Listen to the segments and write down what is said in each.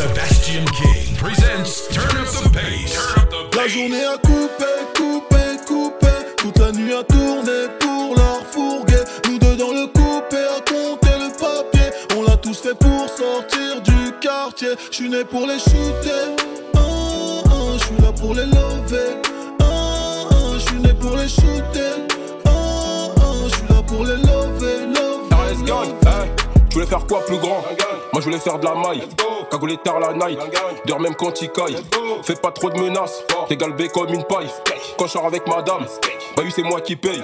Sebastian King presents Turn Up the Bass. La journée a coupé, coupé, coupé. Toute la nuit a tourné pour leur fourguer. Nous deux dans le coupé à compter le papier. On l'a tous fait pour sortir du quartier. Je suis né pour les shooter. Ah, ah, Je suis là pour les lever. Ah, ah, Je suis né pour les shooter. Ah, ah, Je suis là pour les lever, voulais faire quoi plus grand Moi je voulais faire de la maille. Cagoulé tard la night. Dors même quand il caille. Fais pas trop de menaces. T'es galbé comme une paille. Quand je sors avec madame Bah oui c'est moi qui paye.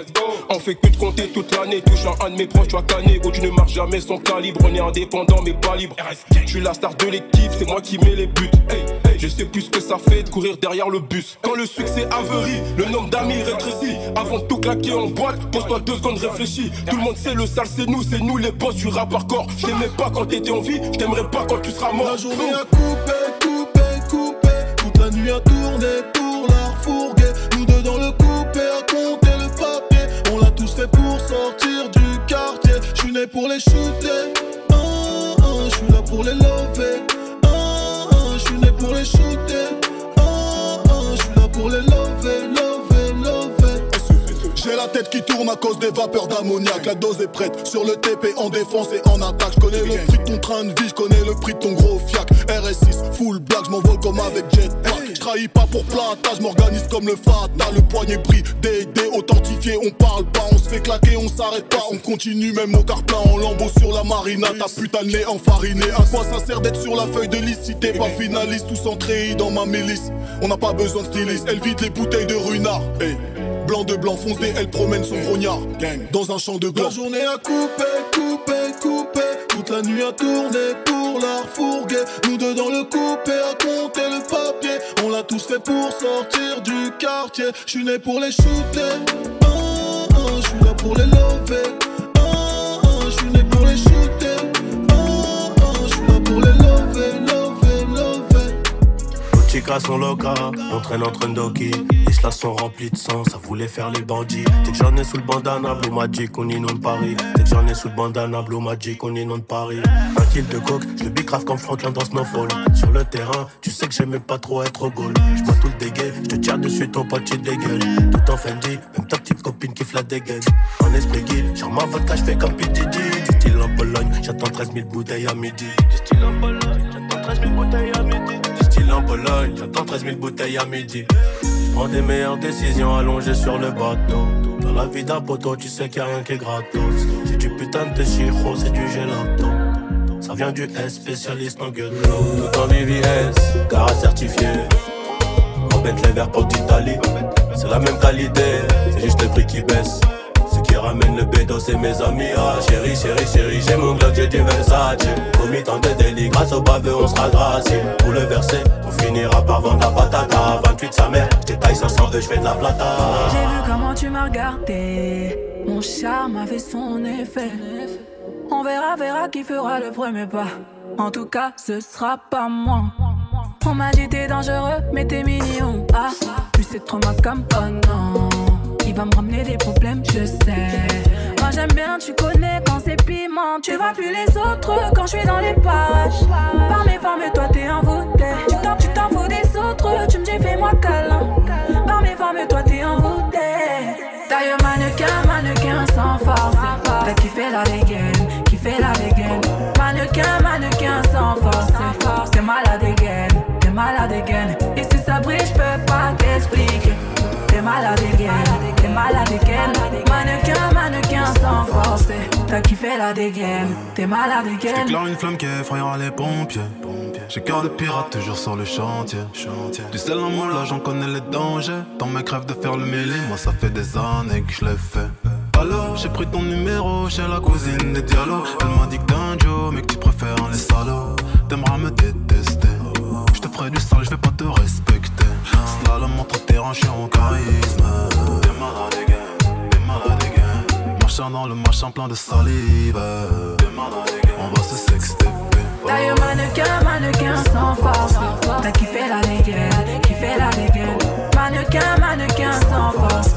On fait que de compter toute l'année. Touchant un de mes proches tu as canné Où tu ne marches jamais son calibre. On est indépendant mais pas libre. Je suis la star de l'équipe C'est moi qui mets les buts. Hey, hey, Je sais plus ce que ça fait de courir derrière le bus Quand le succès averie Le nombre d'amis rétrécit Avant de tout claquer en boîte Pose-toi deux secondes réfléchis Tout le monde sait le sale c'est nous C'est nous les boss du rap hardcore Je t'aimais pas quand t'étais en vie Je t'aimerais pas quand tu seras mort La journée a coupé, coupé, coupé. Toute la nuit a tourné pour leur fourguer. Nous deux dans le coupé à compter le papier. On l'a tous fait pour sortir du quartier. Je suis né pour les shooter. Ah, ah, Je suis là pour les lever. La tête qui tourne à cause des vapeurs d'ammoniac. La dose est prête sur le TP en défense et en attaque. Je connais le prix de ton train de vie, je connais le prix de ton gros fiac. RS6, full black, je m'envole comme avec jetpack. Je trahis pas pour plata, je m'organise comme le Fata. Le poignet pris, DD authentifié, on parle pas, on se fait claquer, on s'arrête pas. On continue même au car plein en lambeau sur la marina. Ta putain de nez enfariné. À quoi ça sert d'être sur la feuille de liste si t'es pas finaliste Tous entrés dans ma milice? On n'a pas besoin de styliste, elle vide les bouteilles de runard. Blanc de blanc foncé, elle promène son grognard. Dans un champ de blanc. La journée a coupé, coupé, coupé. Toute la nuit a tourné pour leur fourguer Nous deux dans le coupé à compter le papier. On l'a tous fait pour sortir du quartier. Je suis né pour les shooter. Ah, ah, Je suis là pour les lever Sont locas, on traîne en train. Les cela sont remplis de sang, ça voulait faire les bandits. Dès que j'en ai sous le bandana, Blue Magic, on inonde Paris. Dès que j'en ai sous le bandana, Blue Magic, on inonde Paris. Un kill de coke, je le bicrave comme Franklin dans Snowfall. Sur le terrain, tu sais que j'aimais pas trop être au goal. J'bois tout le dégueu, je te tire dessus, ton pote tu dégueules. Tout en Fendi, même ta petite copine qui des gueules. En esprit guille, genre ma vodka, j'fais comme P. Diddy. Du style en Pologne, j'attends 13 000 bouteilles à midi. Du en Pologne, j'attends 13 000 bouteilles à midi. En Pologne, j'attends 13 000 bouteilles à midi. Prends des meilleures décisions allongées sur le bateau. Dans la vie d'un poteau, tu sais qu'il y a rien qui est gratos. C'est du putain de chiro, c'est du gelato. Ça vient du S, spécialiste en gueule. Tout en VVS, cara certifié. En les verts pour d'Italie. C'est la même qualité, c'est juste le prix qui baisse. Ramène le bédo, c'est mes amis. Ah, chérie, chérie, chérie, j'ai mon Glock, j'ai du Versace. Commis tant de délits, grâce au baveux, on sera gracié. Pour le verser, on finira par vendre la patata. 28 sa mère, j'étais taille 500 je fais de la plata. J'ai vu comment tu m'as regardé. Mon charme a fait son effet. On verra, verra qui fera le premier pas. En tout cas, ce sera pas moi. On m'a dit t'es dangereux, mais t'es mignon. Ah, plus c'est trop ma comme oh non. Il va me ramener des problèmes, je sais. Moi j'aime bien, tu connais quand c'est piment. Tu vois plus les autres quand je suis dans les parages. Par mes formes, toi t'es envoûté. Tu t'en, tu t'en fous des autres, tu me dis fais-moi câlin. Par mes formes, toi t'es envoûté. D'ailleurs, mannequin, mannequin sans force. T'as kiffé la dégaine, kiffé la dégaine. Mannequin, mannequin sans force. T'es malade again, t'es malade again. Et si ça brille, j'peux pas t'expliquer. T'es malade again, T'as kiffé la dégaine, t'es malade again. J'éclaire une flamme qui effrayera les pompiers. J'ai cœur de pirate toujours sur le chantier. Tu sais l'amour là j'en connais les dangers. Dans mes crèves de faire le mêlé, moi ça fait des années que je l'ai fait. Alors j'ai pris ton numéro chez la cousine des dialogues. Elle m'a dit que t'es un Joe mais que tu préfères les salauds. T'aimeras me détester. Je te ferai du sale, je vais pas te respecter. Slalom entre terrain, je suis en charisme. T'es malade dans le machin plein de salive. On va se sexter. D'ailleurs, mannequin, mannequin sans force. T'as kiffé la dégaine, kiffé la dégaine. Mannequin, mannequin sans force.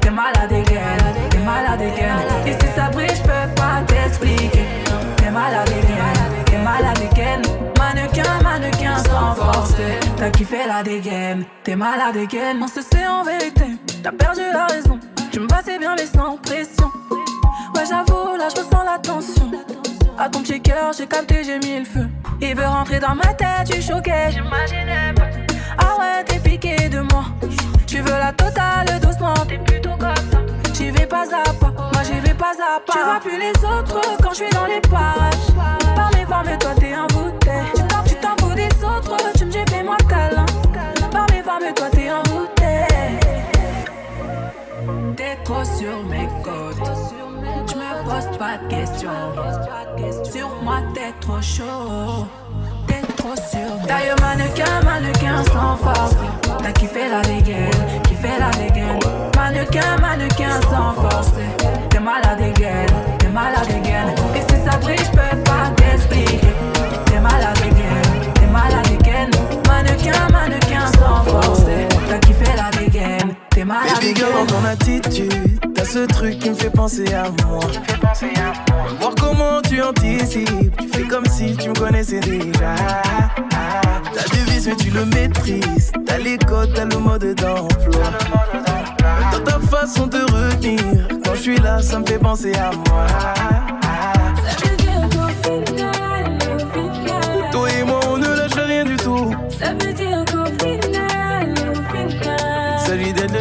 T'es malade again, t'es malade again. Et si ça brille, j'peux pas t'expliquer. T'es malade again, t'es malade again. Mannequin, mannequin T'as kiffé la dégaine, t'es malade again. On se sait en vérité, t'as perdu la raison. Tu me passais bien sans. Ouais, j'avoue, tension. À ton petit cœur, j'ai capté, j'ai mis le feu. Il veut rentrer dans ma tête, tu choqué, j'imaginais pas. Ah ouais, t'es piqué de moi. Tu veux la totale doucement, t'es plutôt comme. J'y vais pas à pas, moi j'y vais pas à pas. Tu vois plus les autres quand je suis dans les parages. Par mes mais toi t'es bouteille. Tu t'en fous des autres, tu me dis fais-moi câlin. Par mes mais toi t'es bouteille. T'es trop sur mes côtes. Pose pas de questions. Sur moi, t'es trop chaud. T'es trop sur D'ailleurs, mannequin, mannequin sans force. T'as kiffé la dégaine, kiffé la dégaine. Mannequin, mannequin sans force. T'es malade dégaine, t'es malade dégaine. Et si ça brille, j'peux pas t'expliquer. T'es malade dégaine, t'es malade dégaine. Mannequin, mannequin sans force. Malade Baby girl, dans ton attitude, t'as ce truc qui me fait penser à moi. Voir comment tu anticipes, tu fais comme si tu me connaissais déjà. T'as des vices mais tu le maîtrises, t'as les codes, t'as le mode d'emploi. Dans ta façon de retenir, quand je suis là, ça me fait penser à moi. Ça veut dire qu'au final, au final. Toi et moi, on ne lâche rien du tout. Ça veut dire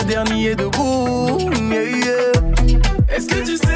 dernier debout. Yeah, yeah. Est-ce que tu sais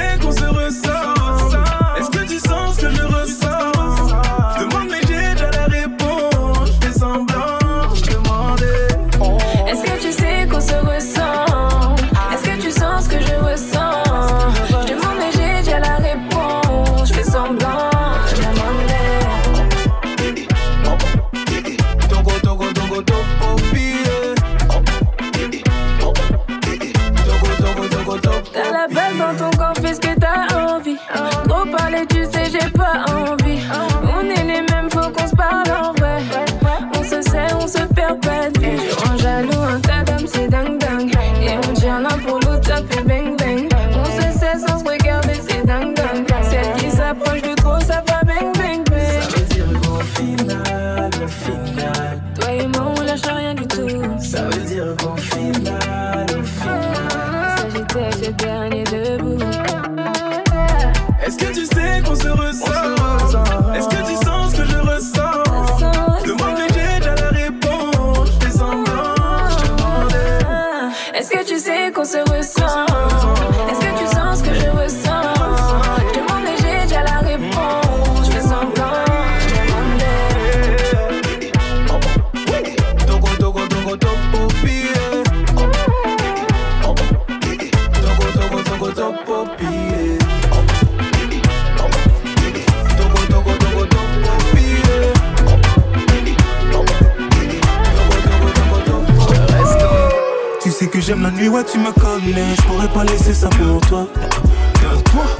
j'aime la nuit, ouais, tu me connais. Je pourrais pas laisser ça pour toi.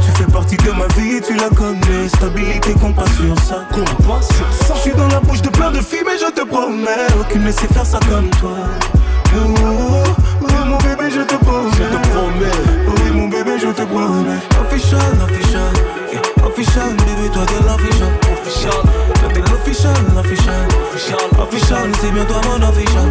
Tu fais partie de ma vie et tu la connais. Stabilité, compte pas sur ça. Je suis dans la bouche de plein de filles, mais je te promets. Aucune ne sait faire ça comme toi. Oh, mon bébé, je te promets. Je te promets. Oui, mon bébé, je te promets. Official, official, yeah. official, bébé, toi t'es l'official. Official, toi t'es l'official, official. Official, official, c'est bien toi mon official.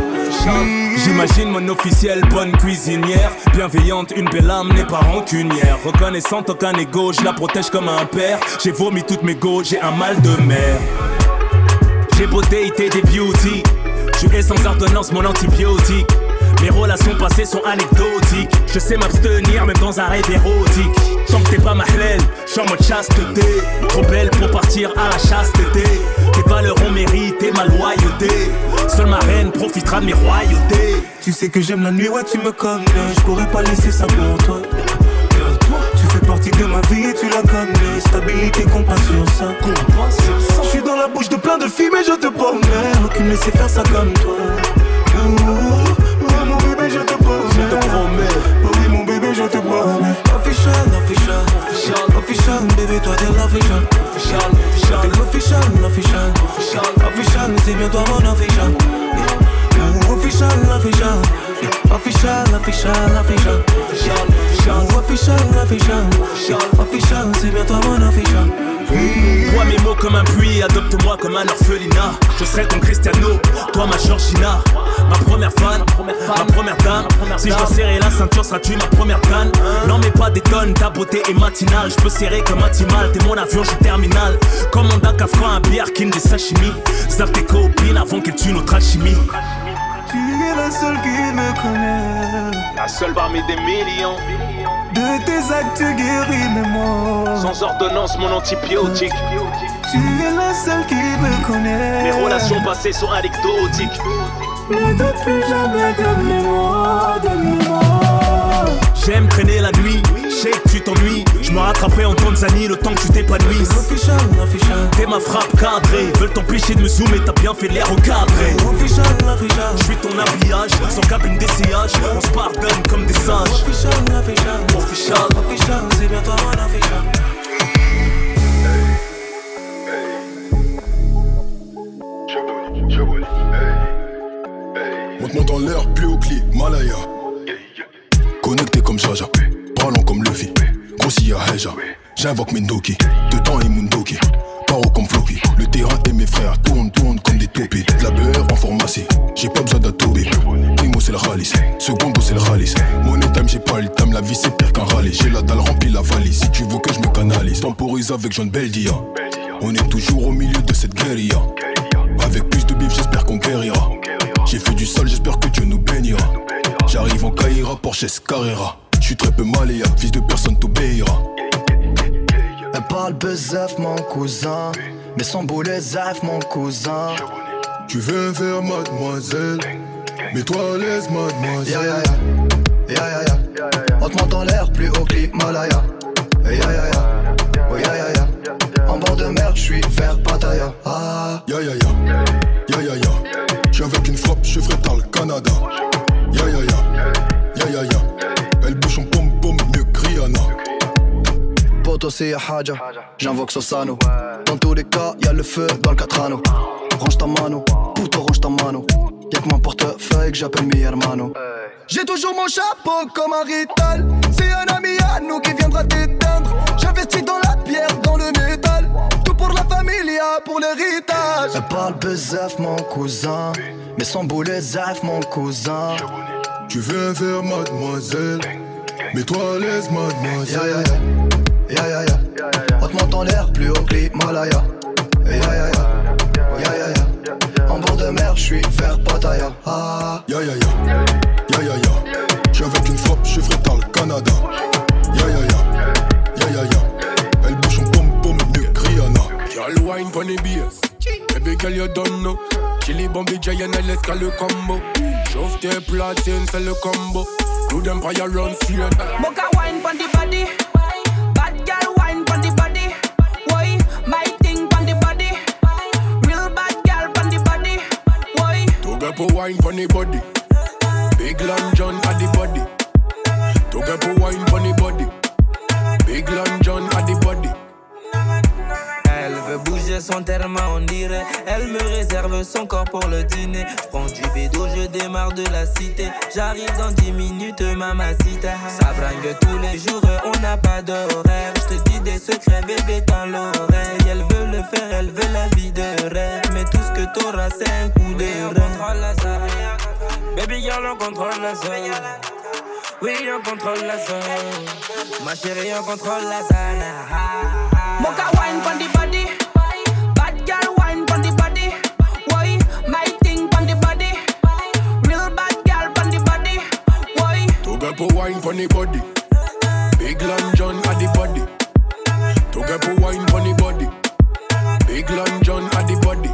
J'imagine mon officielle bonne cuisinière Bienveillante, une belle âme n'est pas rancunière Reconnaissante, aucun égo, je la protège comme un père J'ai vomi toutes mes go, j'ai un mal de mer J'ai beau dater des beauty Tu es sans ordonnance mon antibiotique mes relations passées sont anecdotiques Je sais m'abstenir même dans un rêve érotique Tant que t'es pas ma hlèle, je suis en mode chasteté Trop belle pour partir à la chasteté Tes valeurs ont mérité ma loyauté Seule ma reine profitera de mes royautés Tu sais que j'aime la nuit, ouais, tu me connais. Je pourrais pas laisser ça pour toi. Tu fais partie de ma vie et tu la connais. Stabilité, compte pas sur ça. Je suis dans la bouche de plein de filles, mais je te promets. Aucune ne sait faire ça comme toi. Bébé, je te promets. Je te promets. Oui, mon bébé, je te promets. Official, official, official, official, bébé, toi t'es l'official. Official, official, t'es l'official, official, official, official, c'est bien toi mon official. Official, official, official, official, official, official, official, official, official, official, official, c'est bien toi mon official. Bois mes mots comme un puits, adopte-moi comme un orphelinat. Je serai ton Cristiano, toi ma Georgina. Ma première fan, ma première dame. Si je dois serrer la ceinture, seras-tu ma première canne? Non, mais pas des tonnes, ta beauté est matinale. Je peux serrer comme un timal, t'es mon avion, je suis terminal. Commande un Kafka, un kin des sashimi. Zap tes copines avant qu'elles tuent notre alchimie. Tu es la seule qui me connaît. La seule parmi des millions. De tes actes, tu guéris mes mots. Sans ordonnance, mon antibiotique. Tu es la seule qui me connaît. Mes relations passées sont anecdotiques. Ne doute plus jamais de moi, de moi. J'aime traîner la nuit, je sais que tu t'ennuies. Je me rattraperai en Tanzanie le temps que tu t'épanouisses. T'es ma frappe cadrée, veulent t'empêcher de me zoomer, t'as bien fait l'air official. Je suis ton habillage, sans cabine d'essayage, on se pardonne comme des sages. Official, c'est bien toi, mon official. Monte-moi dans l'air, plus au cli, Malaya. Connecté comme Jaja, parlant comme Luffy. Grossi à Heja, j'invoque Mendoki. Dedans et Mundoki, paro comme Floki. Le terrain et mes frères tournent, tournent comme des. De la BR en pharmacie, j'ai pas besoin d'Atobi. Primo c'est le ralice, secondo c'est le ralice. Money time, j'ai pas le time, la vie c'est pire qu'un rallye. J'ai la dalle remplie la valise, si tu veux que je me canalise. Temporise avec John Beldia. On est toujours au milieu de cette guérilla. Avec plus de bif, j'espère qu'on guérira. J'ai fait du sale, j'espère que Dieu nous bénira. J'arrive en Caïra, Porsche Carrera. J'suis très peu maléa, fils de personne t'obéira. Elle parle bezef mon cousin. Mais son boulet zaf mon cousin. Tu veux un verre, mademoiselle. Mets-toi à l'aise, mademoiselle. Ya ya ya. Ya ya ya. On te monte en l'air plus haut que l'Himalaya Ya ya ya. Oh ya ya ya. En bord de mer j'suis vers Pattaya. Ah. Ya ya ya, ya ya ya. J'suis avec une frappe, je ferai dans le Canada. Ya ya ya, ya ya ya. Elle bouge son pom pom mieux que Rihanna. Poto c'est Haja. J'invoque Sosano. Dans tous les cas y'a le feu dans le Catrano. Range ta mano, puto range ta mano. Y'a que mon portefeuille que j'appelle mi hermano. J'ai toujours mon chapeau comme un rital. C'est un ami à nous qui viendra t'éteindre. J'investis dans la pierre, dans le métal familia, pour l'héritage Elle parle bezef mon cousin. Mais son boulet zaf mon cousin. Tu veux un verre, mademoiselle. Mets-toi à l'aise, Ya mademoiselle. ya ya Ya ya ya On te monte en l'air plus haut que l'Himalaya Ya ya ya ya ya ya En bord de mer j'suis vers Pattaya. Ah. Ya ya ya, ya ya ya. J'suis avec une frappe, je dans le Canada. Ya ya ya, ya ya ya. Girl wine pon the bass Baby girl you done know Chili Bombi Giant elle escale le combo Chauffe tes platines c'est le combo Do them fire run straight Mocha wine pon the body. Bad girl wine pon the body. Why? My thing pon the body. Real bad girl pon the body. Why? For wine pon the body Big Long John at the body on dirait. Elle me réserve son corps pour le dîner. Je prends du bédo, je démarre de la cité. J'arrive dans 10 minutes, mamacita. Ça bringue tous les jours, on n'a pas d'horaire. Je te dis des secrets, bébé, dans l'oreille. Elle veut le faire, elle veut la vie de rêve. Mais tout ce que t'auras, c'est un coup de rein. Baby girl, on contrôle la zone. Oui, on contrôle la zone. Ma chérie, on contrôle la zone. Mocha wine Why? To get for wine pon the body Big Long John at the body To get for wine pon the body Big Long John at the body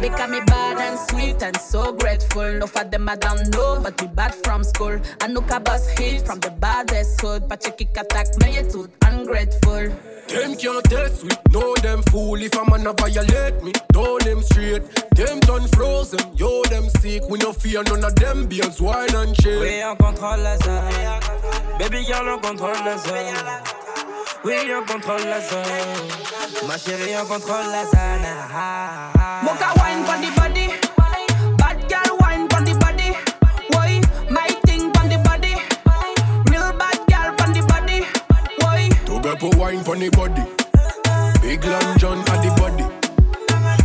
Because me bad and sweet and so grateful. No for them I don't know, but we bad from school. I know a bus hit from the baddest hood. But you kick attack me, you too ungrateful. Them can't test we know them fool If a man a violate me, down them straight Them done frozen, yo them sick We no fear none of them beers, wine and shit Oui, on contrôle la zone. Baby girl, on contrôle la zone. Oui, on contrôle la zone. Ma chérie, on contrôle la zone. Ah, ah, ah. Mocha wine pon the body. up a wine for the body. Big Long John at the body.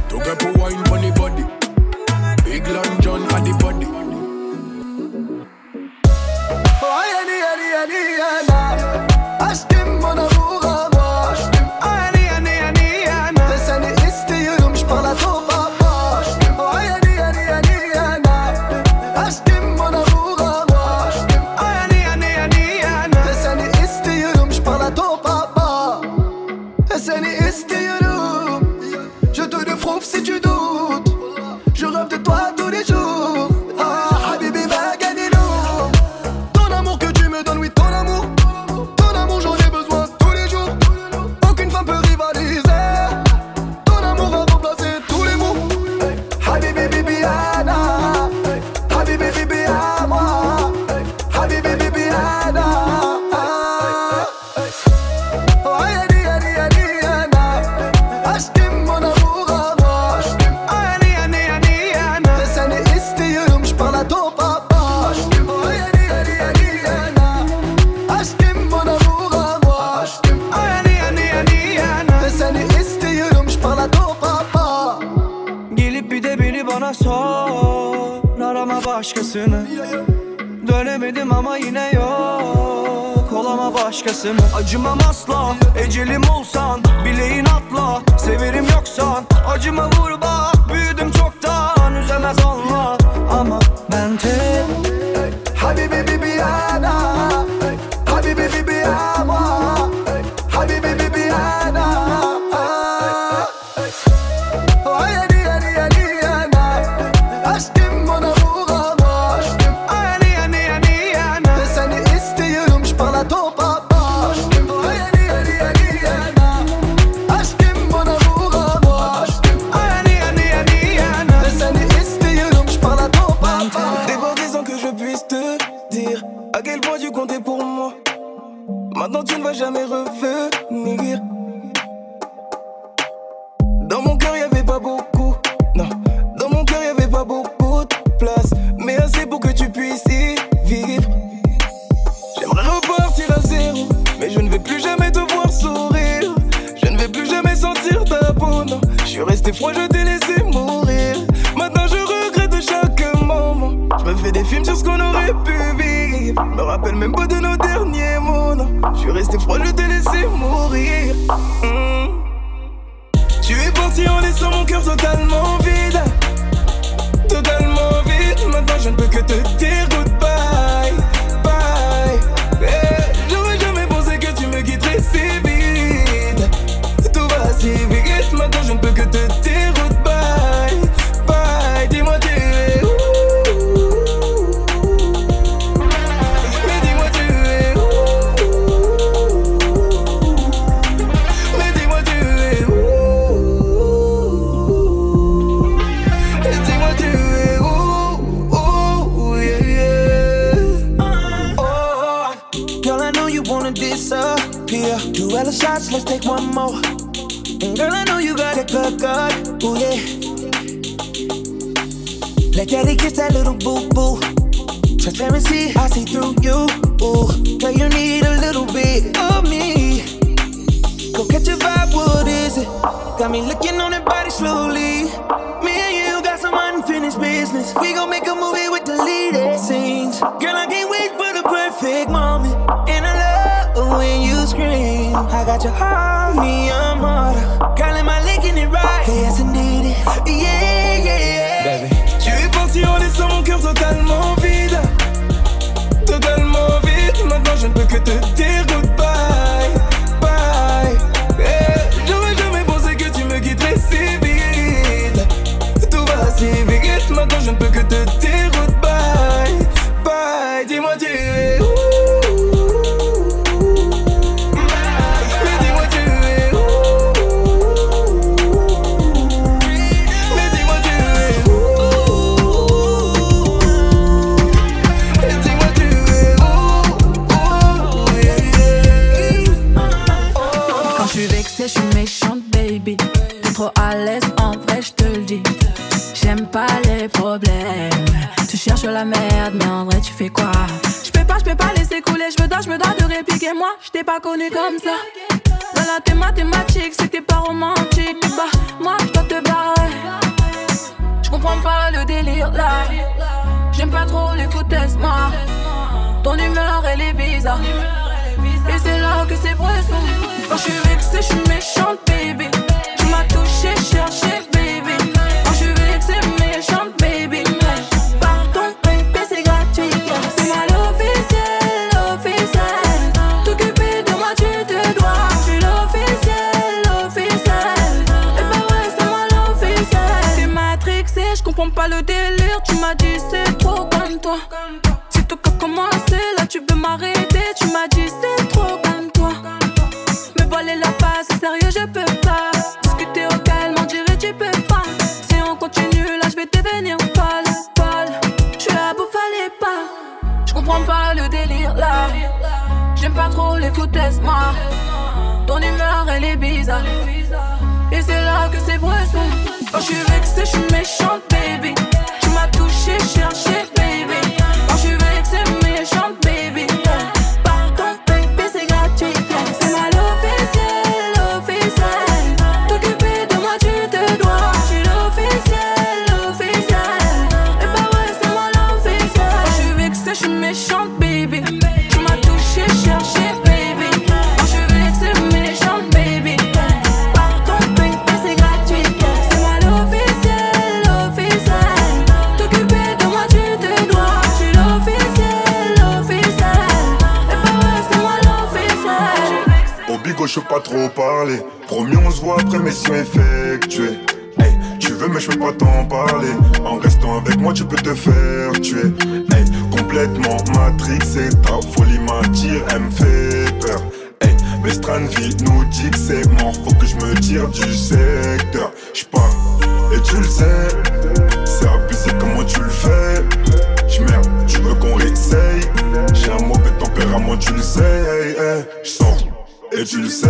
Took up a wine for the body. Big Long John at the body. Oh, I any, any, any, I still Harcama Je suis resté froid je t'ai laissé mourir. Maintenant je regrette chaque moment. Je me fais des films sur ce qu'on aurait pu vivre. Me rappelle même pas de nos derniers mots Non. Je suis resté froid je t'ai laissé mourir. Hmm. Tu es parti en laissant mon cœur totalement vide let's take one more And girl I know you got it good good Ooh yeah Let daddy kiss that little boo boo Transparency, I see through you. Ooh, girl, you need a little bit of me. Go catch a vibe, what is it? Got me looking on that body slowly. Me and you got some unfinished business. We gon' make a movie with deleted scenes. Girl, I can't wait for the perfect moment. When you scream. I got your heart, me, I'm harder. Girl, am I licking it right? Yes, indeed. Yeah, yeah, yeah. Baby. Tu es parti en laissant mon cœur totalement vide. Totalement vide. Maintenant, je ne peux que te dire fais quoi? Je peux pas, je peux pas laisser couler. Je me dois, je me dois de répliquer. Moi, je t'ai pas connu comme ça. La tes mathématiques, c'était pas romantique. Bah, moi, je dois te barrer. Je comprends pas le délire là. J'aime pas trop les foutaises, moi. Ton humeur, elle est bizarre. Et c'est là que c'est bresson. Quand je suis vexée, je suis méchante, baby. Tu m'as touché, cherché. Pas le délire. Tu m'as dit c'est trop comme toi. Si tout a commencé, là tu veux m'arrêter. Tu m'as dit c'est trop comme toi. Me voiler la face, sérieux, je peux pas. Discuter au calme, on dirait tu peux pas. Si on continue, là je vais devenir folle, folle. Je suis à fallait pas. Je comprends pas le délire là. J'aime pas trop les foutaises, moi. Ton humeur, elle est bizarre. C'est là que c'est bresson. Quand je suis vexée, je suis méchante, baby. Tu m'as touché, cherché, je pas trop parler. Promis, on se voit après mission effectuée. Hey, tu veux, mais je peux pas t'en parler. En restant avec moi, tu peux te faire tuer. Hey, complètement matrixé, ta folie m'attire, elle me fait peur. Hey, mais Stranville nous dit que c'est mort, faut que je me tire du secteur. J'pars, et tu le sais, c'est abusé comment tu le fais? J'merde, tu veux qu'on réessaye? J'ai un mauvais tempérament, tu le sais. J'sors, et tu le sais,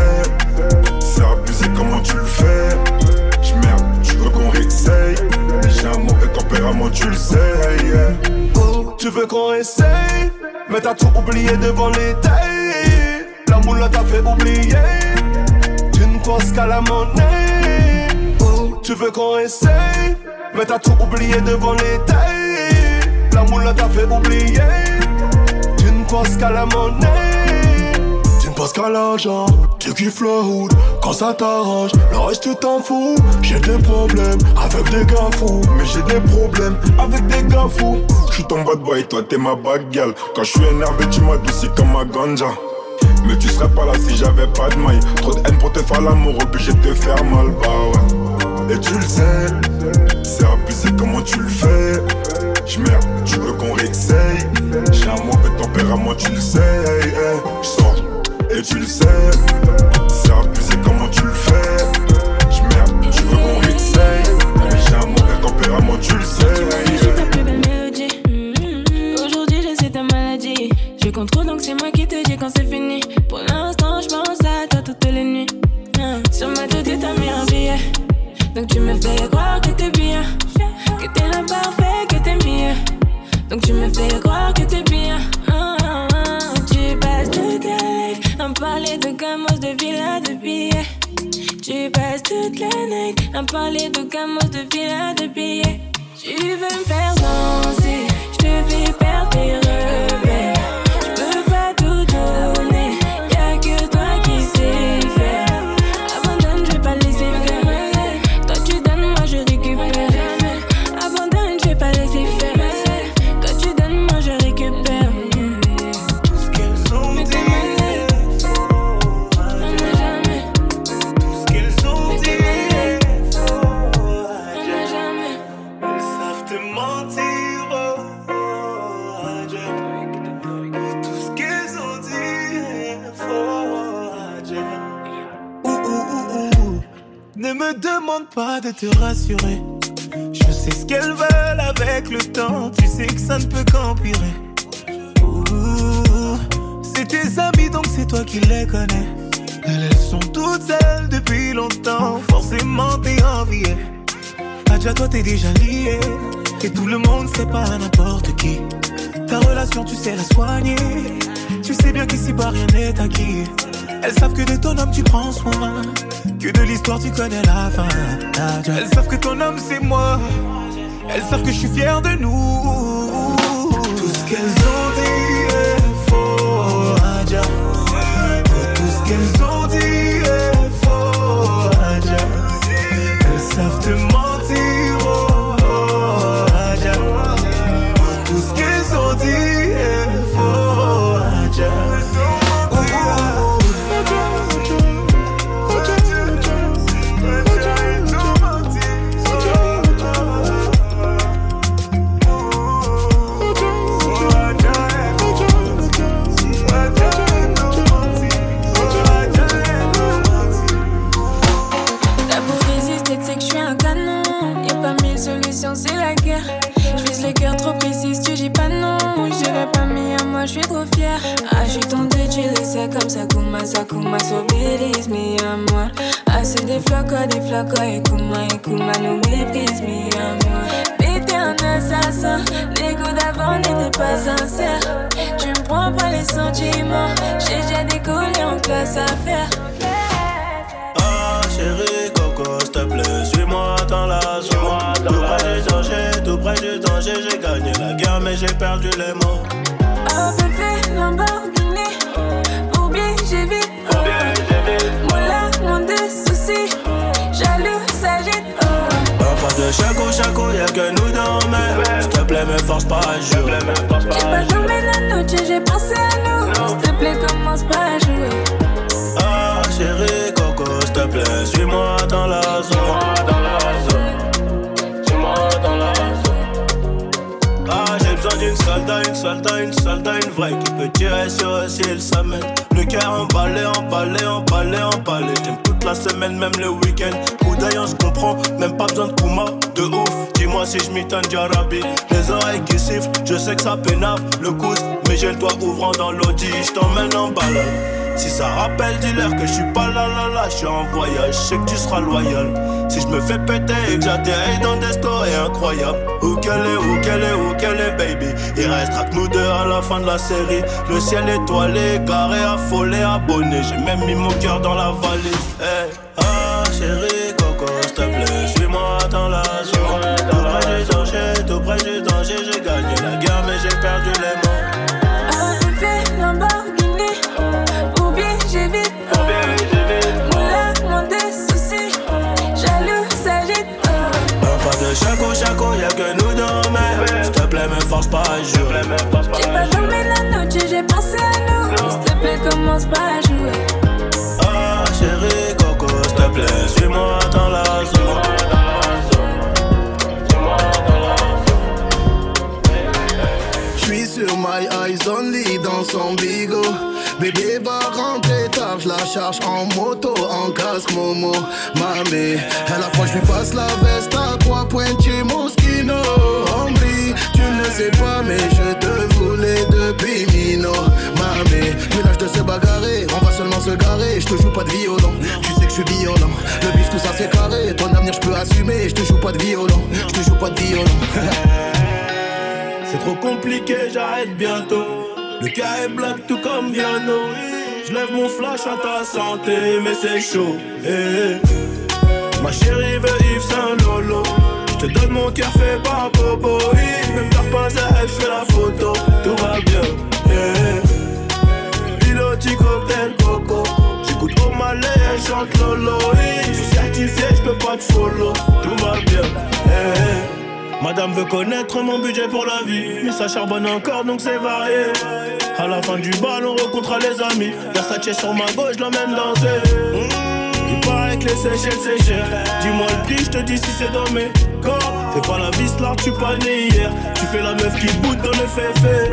c'est abusé comment tu le fais? J'merde, tu veux qu'on réessaye? J'ai un mauvais tempérament, tu le sais. Tu veux qu'on essaye, mais t'as tout oublié devant tailles. La moule t'a fait oublier. Tu ne penses qu'à la monnaie. Tu veux qu'on essaye, mais t'as tout oublié devant tailles. La moule t'a fait oublier. Tu ne penses qu'à la monnaie. Penses qu'à l'argent. Tu kiffes le hood quand ça t'arrange. Le reste tu t'en fous. J'ai des problèmes avec des gars fous. Mais j'ai des problèmes avec des gars fous. J'suis ton bad boy, toi t'es ma bad girl. Quand je suis énervé, tu m'adoucis comme ma ganja. Mais tu serais pas là si j'avais pas de maille. Trop de haine pour te faire l'amour, obligé de te faire mal, bah ouais. Et tu le sais, c'est abusé comment tu le fais. J'merde, tu veux qu'on réessaye. J'ai un mauvais tempérament, tu le sais. Hey. J'sors, et tu le sais, c'est abusé comment tu le fais? J'merde, tu veux qu'on réessaye. J'ai un mauvais tempérament, tu le sais. Ta plus belle mélodie. Aujourd'hui, je sais ta maladie. Je contrôle donc c'est moi qui te dis quand c'est fini. Pour l'instant, je pense à toi toutes les nuits. Hein. Sur ma tête, t'as mis un billet. Donc tu me fais croire que t'es bien. Que t'es l'imparfait, que de de de billets. Tu passes toute la night à parler de gamos, de villas, de billets. Tu veux me faire danser, je te fais perdre tes te rassurer. Je sais ce qu'elles veulent avec le temps. Tu sais que ça ne peut qu'empirer. C'est tes amis donc c'est toi qui les connais. Elles, sont toutes seules depuis longtemps. Forcément t'es envié. Adja, toi t'es déjà lié. Et tout le monde sait pas n'importe qui. Ta relation, tu sais la soigner. Tu sais bien qu'ici bas rien n'est acquis. Elles savent que de ton homme tu prends soin. Que de l'histoire tu connais la fin. Elles savent que ton homme c'est moi. Elles savent que je suis fier de nous. Tout ce qu'elles ont dit Kuma, ça, Kuma, so bélise, mis à moi. Ah, c'est des flocos, des flocos, et Kuma, et Kuma nous méprise, moi. Mais t'es un assassin, les goûts d'avant n'étaient pas sincères. Tu me prends pas les sentiments, j'ai déjà décollé en classe à faire. Ah chérie Coco s'il te plaît Suis-moi dans la zone Tout près du danger, tout près du danger J'ai gagné la guerre mais j'ai perdu les mots Oh bébé, Lamborghini de chaco chaco y'a que nous dans mais S'il te plaît me force pas à jouer J'ai pas dormi la nuit, j'ai pensé à nous S'il te plaît, commence pas à jouer Ah chérie, coco, s'il te plaît, suis-moi dans la zone. dans la zone. Suis-moi dans la zone. Ah, j'ai besoin d'une soldat, une soldat, une soldat, une vraie qui peut tirer sur eux s'il s'amène. Le cœur emballé, emballé, emballé, emballé. J'aime toute la semaine, même le week-end. Coup d'œil, on se comprend, même pas besoin de Kuma, de ouf. Dis-moi si je m'étonne Jarabi. Les oreilles qui sifflent, je sais que ça pénave. Le coude, mais j'ai le doigt ouvrant dans l'audi. Je t'emmène en balade. Si ça rappelle, dis-leur que je suis pas là là là, je suis en voyage, je sais que tu seras loyal. Si je me fais péter et que j'atterris dans des stories incroyables. Où qu'elle est, où qu'elle est, où qu'elle est, baby? Il restera que nous deux à la fin de la série. Le ciel étoilé, garé, affolé, abonné. J'ai même mis mon cœur dans la valise. Hey. Ah, chérie, chaco, chaco, y'a que nous deux, S'il te plaît, me force pas à jouer. J'ai pas dormi la nuit, j'ai pensé à nous. S'il te plaît, commence pas à jouer. Ah, chérie, coco, s'il te plaît, suis-moi dans la zone. J'suis sur my eyes only dans son bigot. Bébé va en moto, en casque Momo, mamé. À la fois je lui passe la veste à trois pointiers Moschino. Hombre, tu ne sais pas, mais je te voulais depuis Mino, mamé. Ménage de se bagarrer, on va seulement se garer. Je te joue pas de violon, tu sais que je suis violent. Le bif, tout ça c'est carré, ton avenir je peux assumer. Je te joue pas de violon, je te joue pas de violon. c'est trop compliqué, j'arrête bientôt. Le cas est black tout comme Viano. Je lève mon flash à ta santé, mais c'est chaud. Eh, eh. Ma chérie veut Yves Saint Lolo. Je te donne mon cœur fait par Popo. Même pas à fais la photo. Tout va bien. Eh, Piloti cocktail coco. J'écoute au malais, chante Lolo. Je suis certifié, je peux pas te Madame veut connaître mon budget pour la vie. Mais ça charbonne encore donc c'est varié. À la fin du bal, on rencontre les amis. Versace sur ma gauche, l'emmène danser. Mmh, il paraît que les Seychelles c'est cher. Dis-moi le prix, je te dis si c'est dans mes corps. Fais pas la vis là, tu pas né hier. Tu fais la meuf qui boude dans le féfé.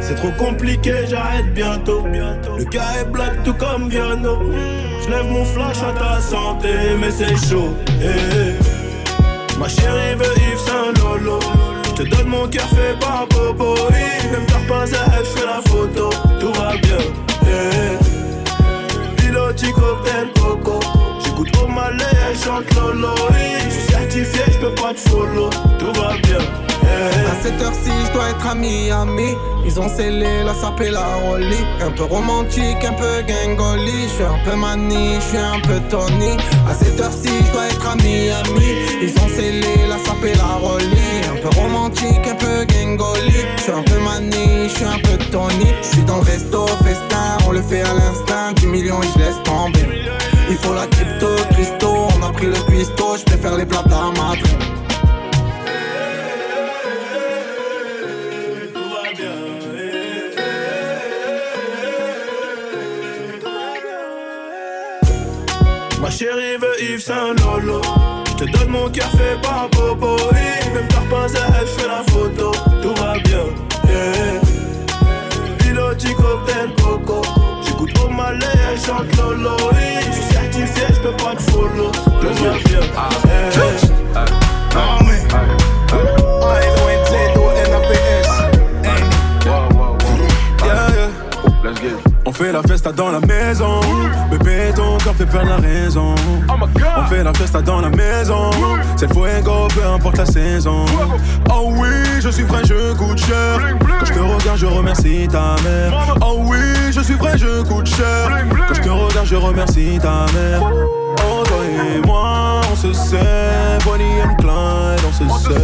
C'est trop compliqué, j'arrête bientôt. Le gars est black tout comme Viano. Je lève mon flash à ta santé, mais c'est chaud. Eh, eh. Ma chérie veut Yves Saint Lolo. Je te donne mon cœur fait par Popo. Même t'as pas à fais la photo. Tout va bien. Yeah. Piloti cocktail coco. J'écoute au malais, elle chante Lolo. Je suis certifié, je peux pas te follow. Tout va bien. À cette heure-ci, je dois être à Miami. Ils ont scellé la sape la rollie. Un peu romantique, un peu gangoli. Je suis un peu mani, je suis un peu Tony. À cette heure-ci, je dois être à Miami. Ils ont scellé la sape la rollie. Un peu romantique, un peu gangoli. Je suis un peu mani, je suis un peu Tony. Je suis dans le resto, festin, on le fait à l'instinct. 10 millions je laisse tomber. Il faut la crypto, Christo, on a pris le cuistot, je préfère les plats à chérie veut Yves Saint Lolo. Je te donne mon cœur fait par Popo. Même t'as pas elle fait la photo. Tout va bien. Yeah. Piloti cocktail coco. J'écoute au malais, elle chante Lolo. Je suis certifié, je peux pas te follow. Tout va bien. Yeah. Non mais. On fait la festa dans la maison. Corps fait perdre la raison. On fait la festa dans la maison. Cette fois, go, peu importe la saison. Oh oui, je suis vrai, je coûte cher. Quand je te regarde, je remercie ta mère. Oh oui, je suis vrai, je coûte cher. Quand je te regarde, je remercie ta mère. Oh, toi et moi, on se sait. Bonnie and Clyde, on se sait.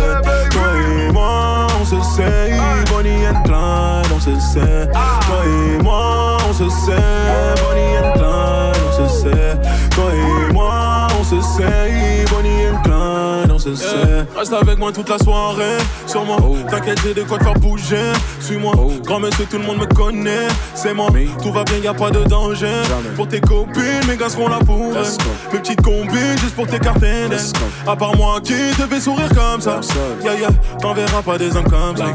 Toi et moi, on se sait. Bonnie and Clyde, on se sait. Toi et moi, on se sait. Bonnie and Clyde, se sait. Toi et moi, on se sait. Bonnie and Clyde, on se sait. Reste avec moi toute la soirée, sur moi. T'inquiète, j'ai de quoi te faire bouger. Suis-moi, grand monsieur, tout le monde me connaît. C'est moi, tout va bien, y a pas de danger. Pour tes copines, mes gars seront là pour elles. Mes petites combines, juste pour t'écarter d'elles. À part moi qui te fait sourire comme ça. Yeah, yeah, t'en verras pas des hommes comme ça.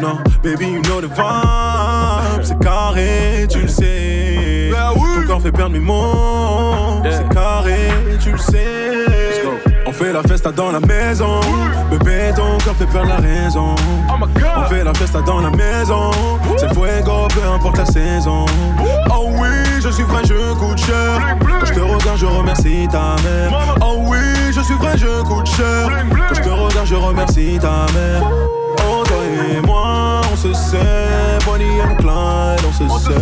Non, baby, you know the vibe. C'est carré, tu le sais. Fait perdre mes mots. C'est carré, tu le sais. On fait la festa dans la maison. Bébé, ton corps fait perdre la raison. On fait la festa dans la maison. C'est fuego, peu importe la saison. Oh oui, je suis vrai, je coûte cher. Quand je te regarde, je remercie ta mère. Oh oui, je suis vrai, je coûte cher. Quand je te regarde, je remercie ta mère. Oh, toi et moi, on se sait. Bonnie and Clyde, on se sait.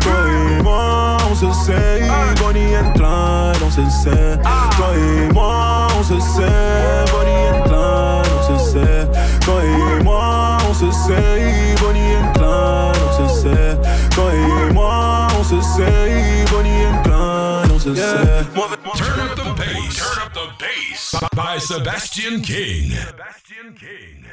Toi et moi, on se sait. Bonnie and Clyde, on se sait. Toi et moi, on se sait. Bonnie and Clyde, on se sait. Toi et moi, on se sait. Bonnie and Clyde, on se sait. Toi et moi, on se sait. Bonnie and Clyde, on se sait. Turn up the bass. Turn up the bass. By Sebastian King. Sebastian King.